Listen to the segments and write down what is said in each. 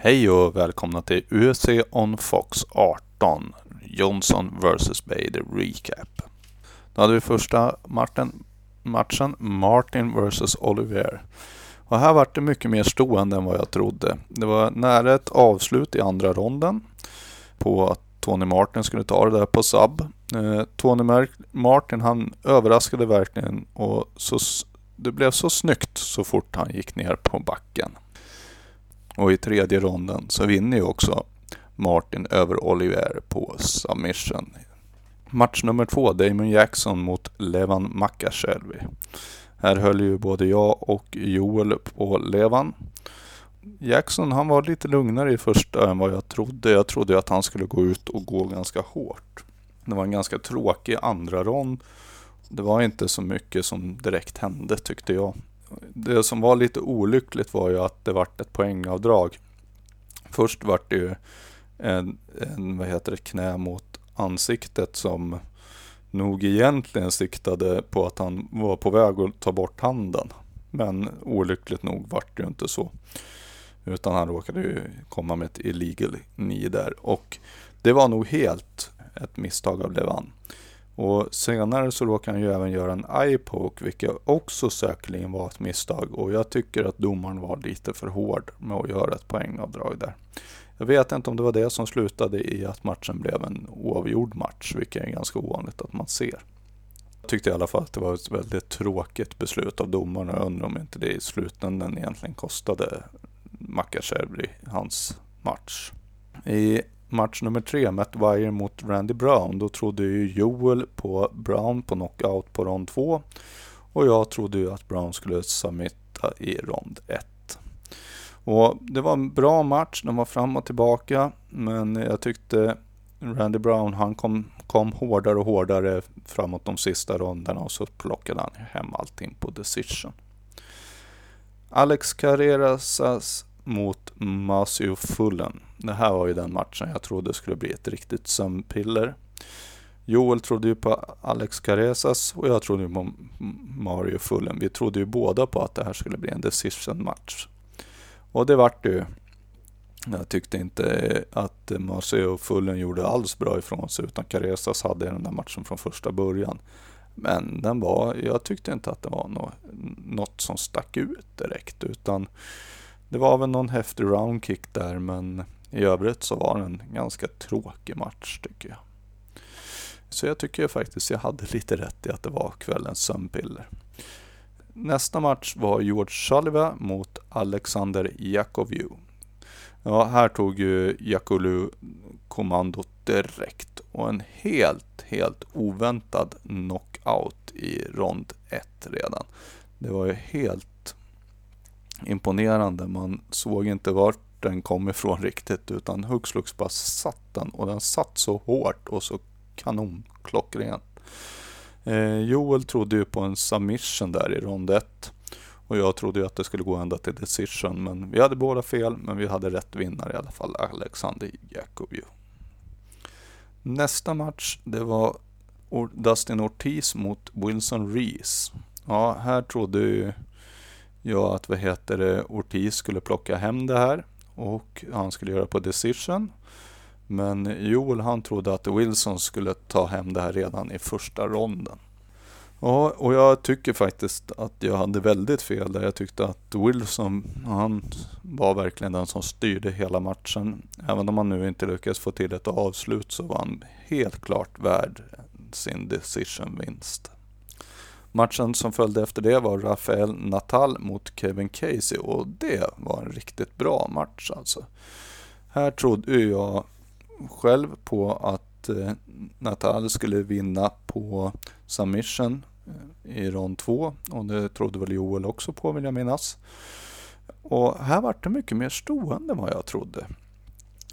Hej och välkomna till UFC on Fox 18. Johnson vs Bader Recap. Då hade vi första matchen, matchen Martin vs Oliver. Och här var det mycket mer stående än vad jag trodde. Det var nära ett avslut i andra ronden på att Tony Martin skulle ta det där på sub. Eh, Tony Martin han överraskade verkligen och så, det blev så snyggt så fort han gick ner på backen. Och i tredje ronden så vinner ju också Martin över Oliver på submission. Match nummer två, Damon Jackson mot Levan Makashelvi. Här höll ju både jag och Joel på Levan. Jackson han var lite lugnare i första än vad jag trodde. Jag trodde att han skulle gå ut och gå ganska hårt. Det var en ganska tråkig andra rond. Det var inte så mycket som direkt hände tyckte jag det som var lite olyckligt var ju att det vart ett poängavdrag. Först vart det ju en, en vad heter det, knä mot ansiktet som nog egentligen siktade på att han var på väg att ta bort handen. Men olyckligt nog vart det ju inte så. Utan han råkade ju komma med ett illegal knee där. Och det var nog helt ett misstag av Levan. Och senare så råkade han ju även göra en eye-poke, vilket också säkerligen var ett misstag. Och jag tycker att domaren var lite för hård med att göra ett poängavdrag där. Jag vet inte om det var det som slutade i att matchen blev en oavgjord match, vilket är ganska ovanligt att man ser. Jag tyckte i alla fall att det var ett väldigt tråkigt beslut av domaren och jag undrar om inte det i slutändan egentligen kostade Makashevri hans match. I match nummer tre, Matt Wire mot Randy Brown. Då trodde ju Joel på Brown på knockout på rond 2. Och jag trodde ju att Brown skulle submitta i rond 1. Och det var en bra match, de var fram och tillbaka. Men jag tyckte Randy Brown, han kom, kom hårdare och hårdare framåt de sista ronderna och så plockade han hem allting på decision. Alex Carreras mot Masio Fullen. Det här var ju den matchen jag trodde skulle bli ett riktigt sömnpiller. Joel trodde ju på Alex Caresas och jag trodde ju på Mario Fullen. Vi trodde ju båda på att det här skulle bli en decision match. Och det vart det ju. Jag tyckte inte att Mario Fullen gjorde alls bra ifrån sig utan Caresas hade den där matchen från första början. Men den var, jag tyckte inte att det var något, något som stack ut direkt utan det var väl någon häftig roundkick där men i övrigt så var det en ganska tråkig match tycker jag. Så jag tycker faktiskt jag hade lite rätt i att det var kvällens sömnpiller. Nästa match var George Saliva mot Alexander Jakovju. Ja, här tog ju Jakulu kommandot direkt och en helt, helt oväntad knockout i rond 1 redan. Det var ju helt imponerande. Man såg inte vart den kom ifrån riktigt utan hux flux bara satt den och den satt så hårt och så kanonklockren. Eh, Joel trodde ju på en submission där i rond 1 och jag trodde ju att det skulle gå ända till decision men vi hade båda fel men vi hade rätt vinnare i alla fall, Alexander Jakovju. Nästa match det var Dustin Ortiz mot Wilson Reese. Ja, här trodde ju jag att vad heter det, Ortiz skulle plocka hem det här och han skulle göra på decision. Men Joel han trodde att Wilson skulle ta hem det här redan i första ronden. Ja, och jag tycker faktiskt att jag hade väldigt fel där. Jag tyckte att Wilson, han var verkligen den som styrde hela matchen. Även om han nu inte lyckades få till ett avslut så var han helt klart värd sin decision-vinst. Matchen som följde efter det var Rafael Natal mot Kevin Casey och det var en riktigt bra match alltså. Här trodde jag själv på att eh, Natal skulle vinna på submission eh, i rond 2 och det trodde väl Joel också på vill jag minnas. Och här var det mycket mer stående än vad jag trodde.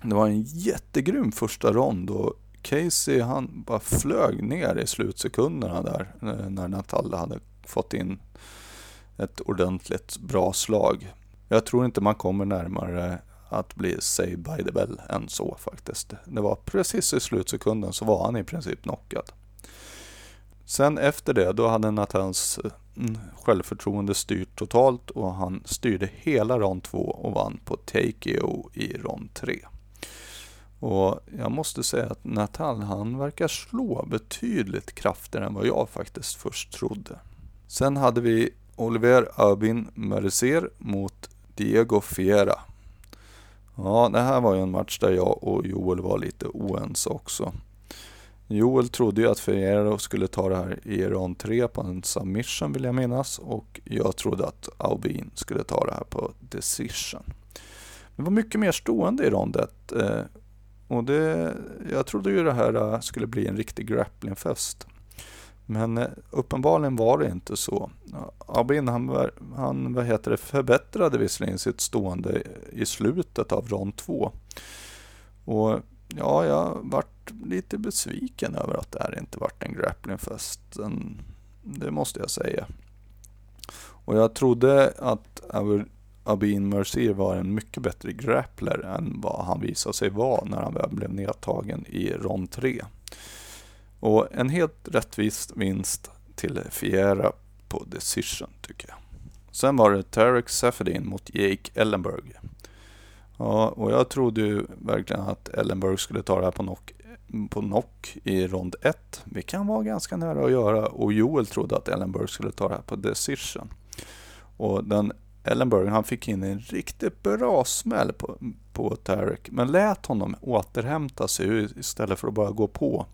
Det var en jättegrym första rond och Casey han bara flög ner i slutsekunderna där eh, när Natalla hade fått in ett ordentligt bra slag. Jag tror inte man kommer närmare att bli saved by the bell än så faktiskt. Det var precis i slutsekunden så var han i princip knockad. Sen efter det, då hade Natans eh, självförtroende styrt totalt och han styrde hela rond 2 och vann på TKO i rond 3. Och jag måste säga att Natal, han verkar slå betydligt kraftigare än vad jag faktiskt först trodde. Sen hade vi Oliver Aubin Mercer mot Diego Fiera. Ja, det här var ju en match där jag och Joel var lite oense också. Joel trodde ju att Ferrero skulle ta det här i rond 3 på en submission vill jag minnas och jag trodde att Aubin skulle ta det här på decision. Det var mycket mer stående i rond 1 och det, jag trodde ju det här äh, skulle bli en riktig grapplingfest. Men äh, uppenbarligen var det inte så. Abin han, han vad heter det, förbättrade visserligen sitt stående i slutet av rond 2. Och ja, jag vart lite besviken över att det här inte vart en grapplingfest. Det måste jag säga. Och jag trodde att äh, Abin Mercier var en mycket bättre grappler än vad han visade sig vara när han väl blev nedtagen i rond 3. Och en helt rättvis vinst till Fiera på decision tycker jag. Sen var det Tarek Safedin mot Jake Ellenberg. Ja, och jag trodde ju verkligen att Ellenberg skulle ta det här på knock, på knock i rond 1. Vi kan vara ganska nära att göra och Joel trodde att Ellenberg skulle ta det här på decision. Och den Ellenberg, han fick in en riktigt bra smäll på, på Tarek, men lät honom återhämta sig istället för att bara gå på.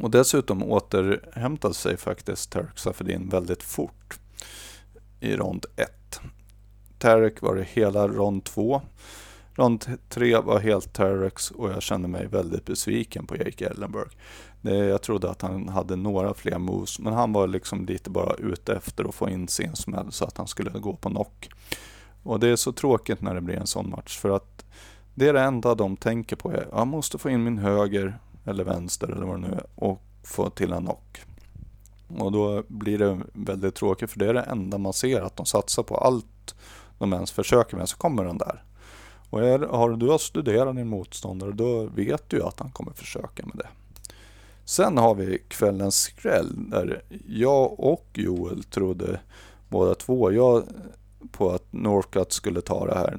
Och dessutom återhämtade sig faktiskt Tarek Safedin väldigt fort i rond 1. Tarek var det hela rond 2. Rond 3 var helt Terrex och jag kände mig väldigt besviken på Jake Ellenberg. Jag trodde att han hade några fler moves, men han var liksom lite bara ute efter att få in sin smäll så att han skulle gå på knock. Och det är så tråkigt när det blir en sån match, för att det är det enda de tänker på. Är, jag måste få in min höger eller vänster eller vad det nu är och få till en knock. Och då blir det väldigt tråkigt för det är det enda man ser att de satsar på. Allt de ens försöker med så kommer den där. Och är, har du har studerat din motståndare då vet du ju att han kommer försöka med det. Sen har vi kvällens skräll där jag och Joel trodde båda två jag på att Northcutt skulle ta det här.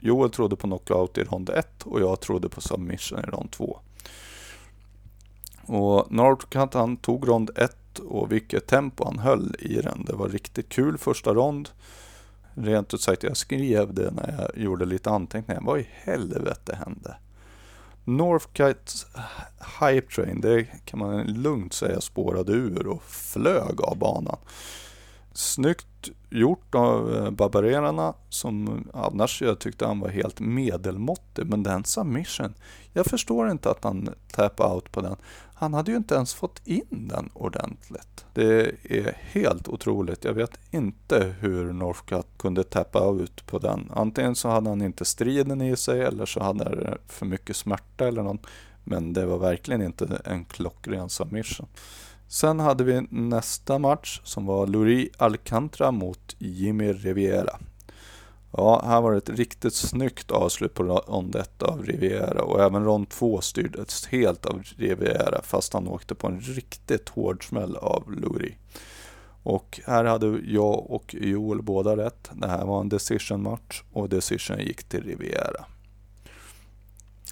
Joel trodde på knockout i rond 1 och jag trodde på submission i rond 2. Och Northcutt han tog rond 1 och vilket tempo han höll i den. Det var riktigt kul första rond. Rent ut sagt, jag skrev det när jag gjorde lite anteckningar. Vad i helvete hände? Northkites Hype Train, det kan man lugnt säga spårade ur och flög av banan. Snyggt gjort av eh, Barbarerarna som annars jag tyckte han var helt medelmåttig. Men den submission, jag förstår inte att han tappade out på den. Han hade ju inte ens fått in den ordentligt. Det är helt otroligt. Jag vet inte hur Northcutt kunde tappa ut på den. Antingen så hade han inte striden i sig eller så hade han för mycket smärta eller något. Men det var verkligen inte en klockren submission. Sen hade vi nästa match som var Lurie Alcantara mot Jimmy Riviera. Ja, här var det ett riktigt snyggt avslut på rond 1 av Riviera och även rond 2 styrdes helt av Riviera fast han åkte på en riktigt hård smäll av Luri. Och här hade jag och Joel båda rätt. Det här var en decision match och decision gick till Riviera.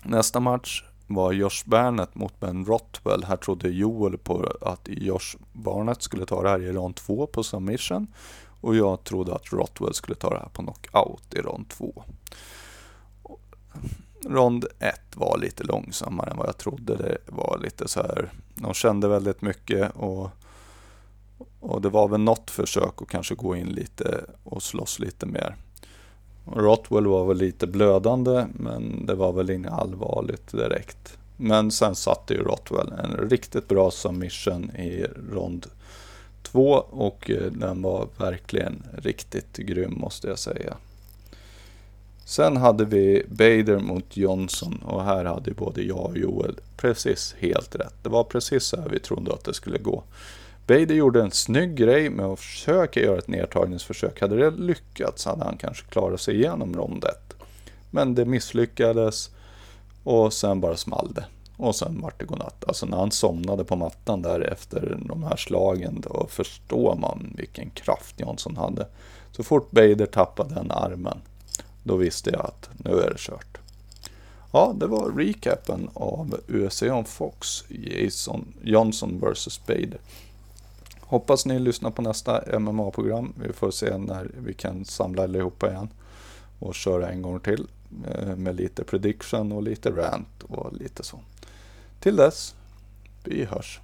Nästa match var Josh Barnett mot Ben Rottwell. Här trodde Joel på att Josh Barnett skulle ta det här i rond 2 på submission. Och jag trodde att Rottwell skulle ta det här på knockout i rond 2. Rond 1 var lite långsammare än vad jag trodde. Det var lite så här, de kände väldigt mycket och, och det var väl något försök att kanske gå in lite och slåss lite mer. Rottwell var väl lite blödande men det var väl inget allvarligt direkt. Men sen satte ju Rottwell en riktigt bra submission i rond 2 och eh, den var verkligen riktigt grym måste jag säga. Sen hade vi Bader mot Johnson och här hade både jag och Joel precis helt rätt. Det var precis så här vi trodde att det skulle gå. Bader gjorde en snygg grej med att försöka göra ett nedtagningsförsök. Hade det lyckats hade han kanske klarat sig igenom rondet. Men det misslyckades och sen bara small det. Och sen vart det godnatt. Alltså när han somnade på mattan där efter de här slagen, då förstår man vilken kraft Johnson hade. Så fort Bader tappade den armen, då visste jag att nu är det kört. Ja, det var recapen av UFC on Fox, Jason Johnson vs Bader. Hoppas ni lyssnar på nästa MMA-program. Vi får se när vi kan samla allihopa igen och köra en gång till eh, med lite prediction och lite rant och lite så. Till dess, vi hörs.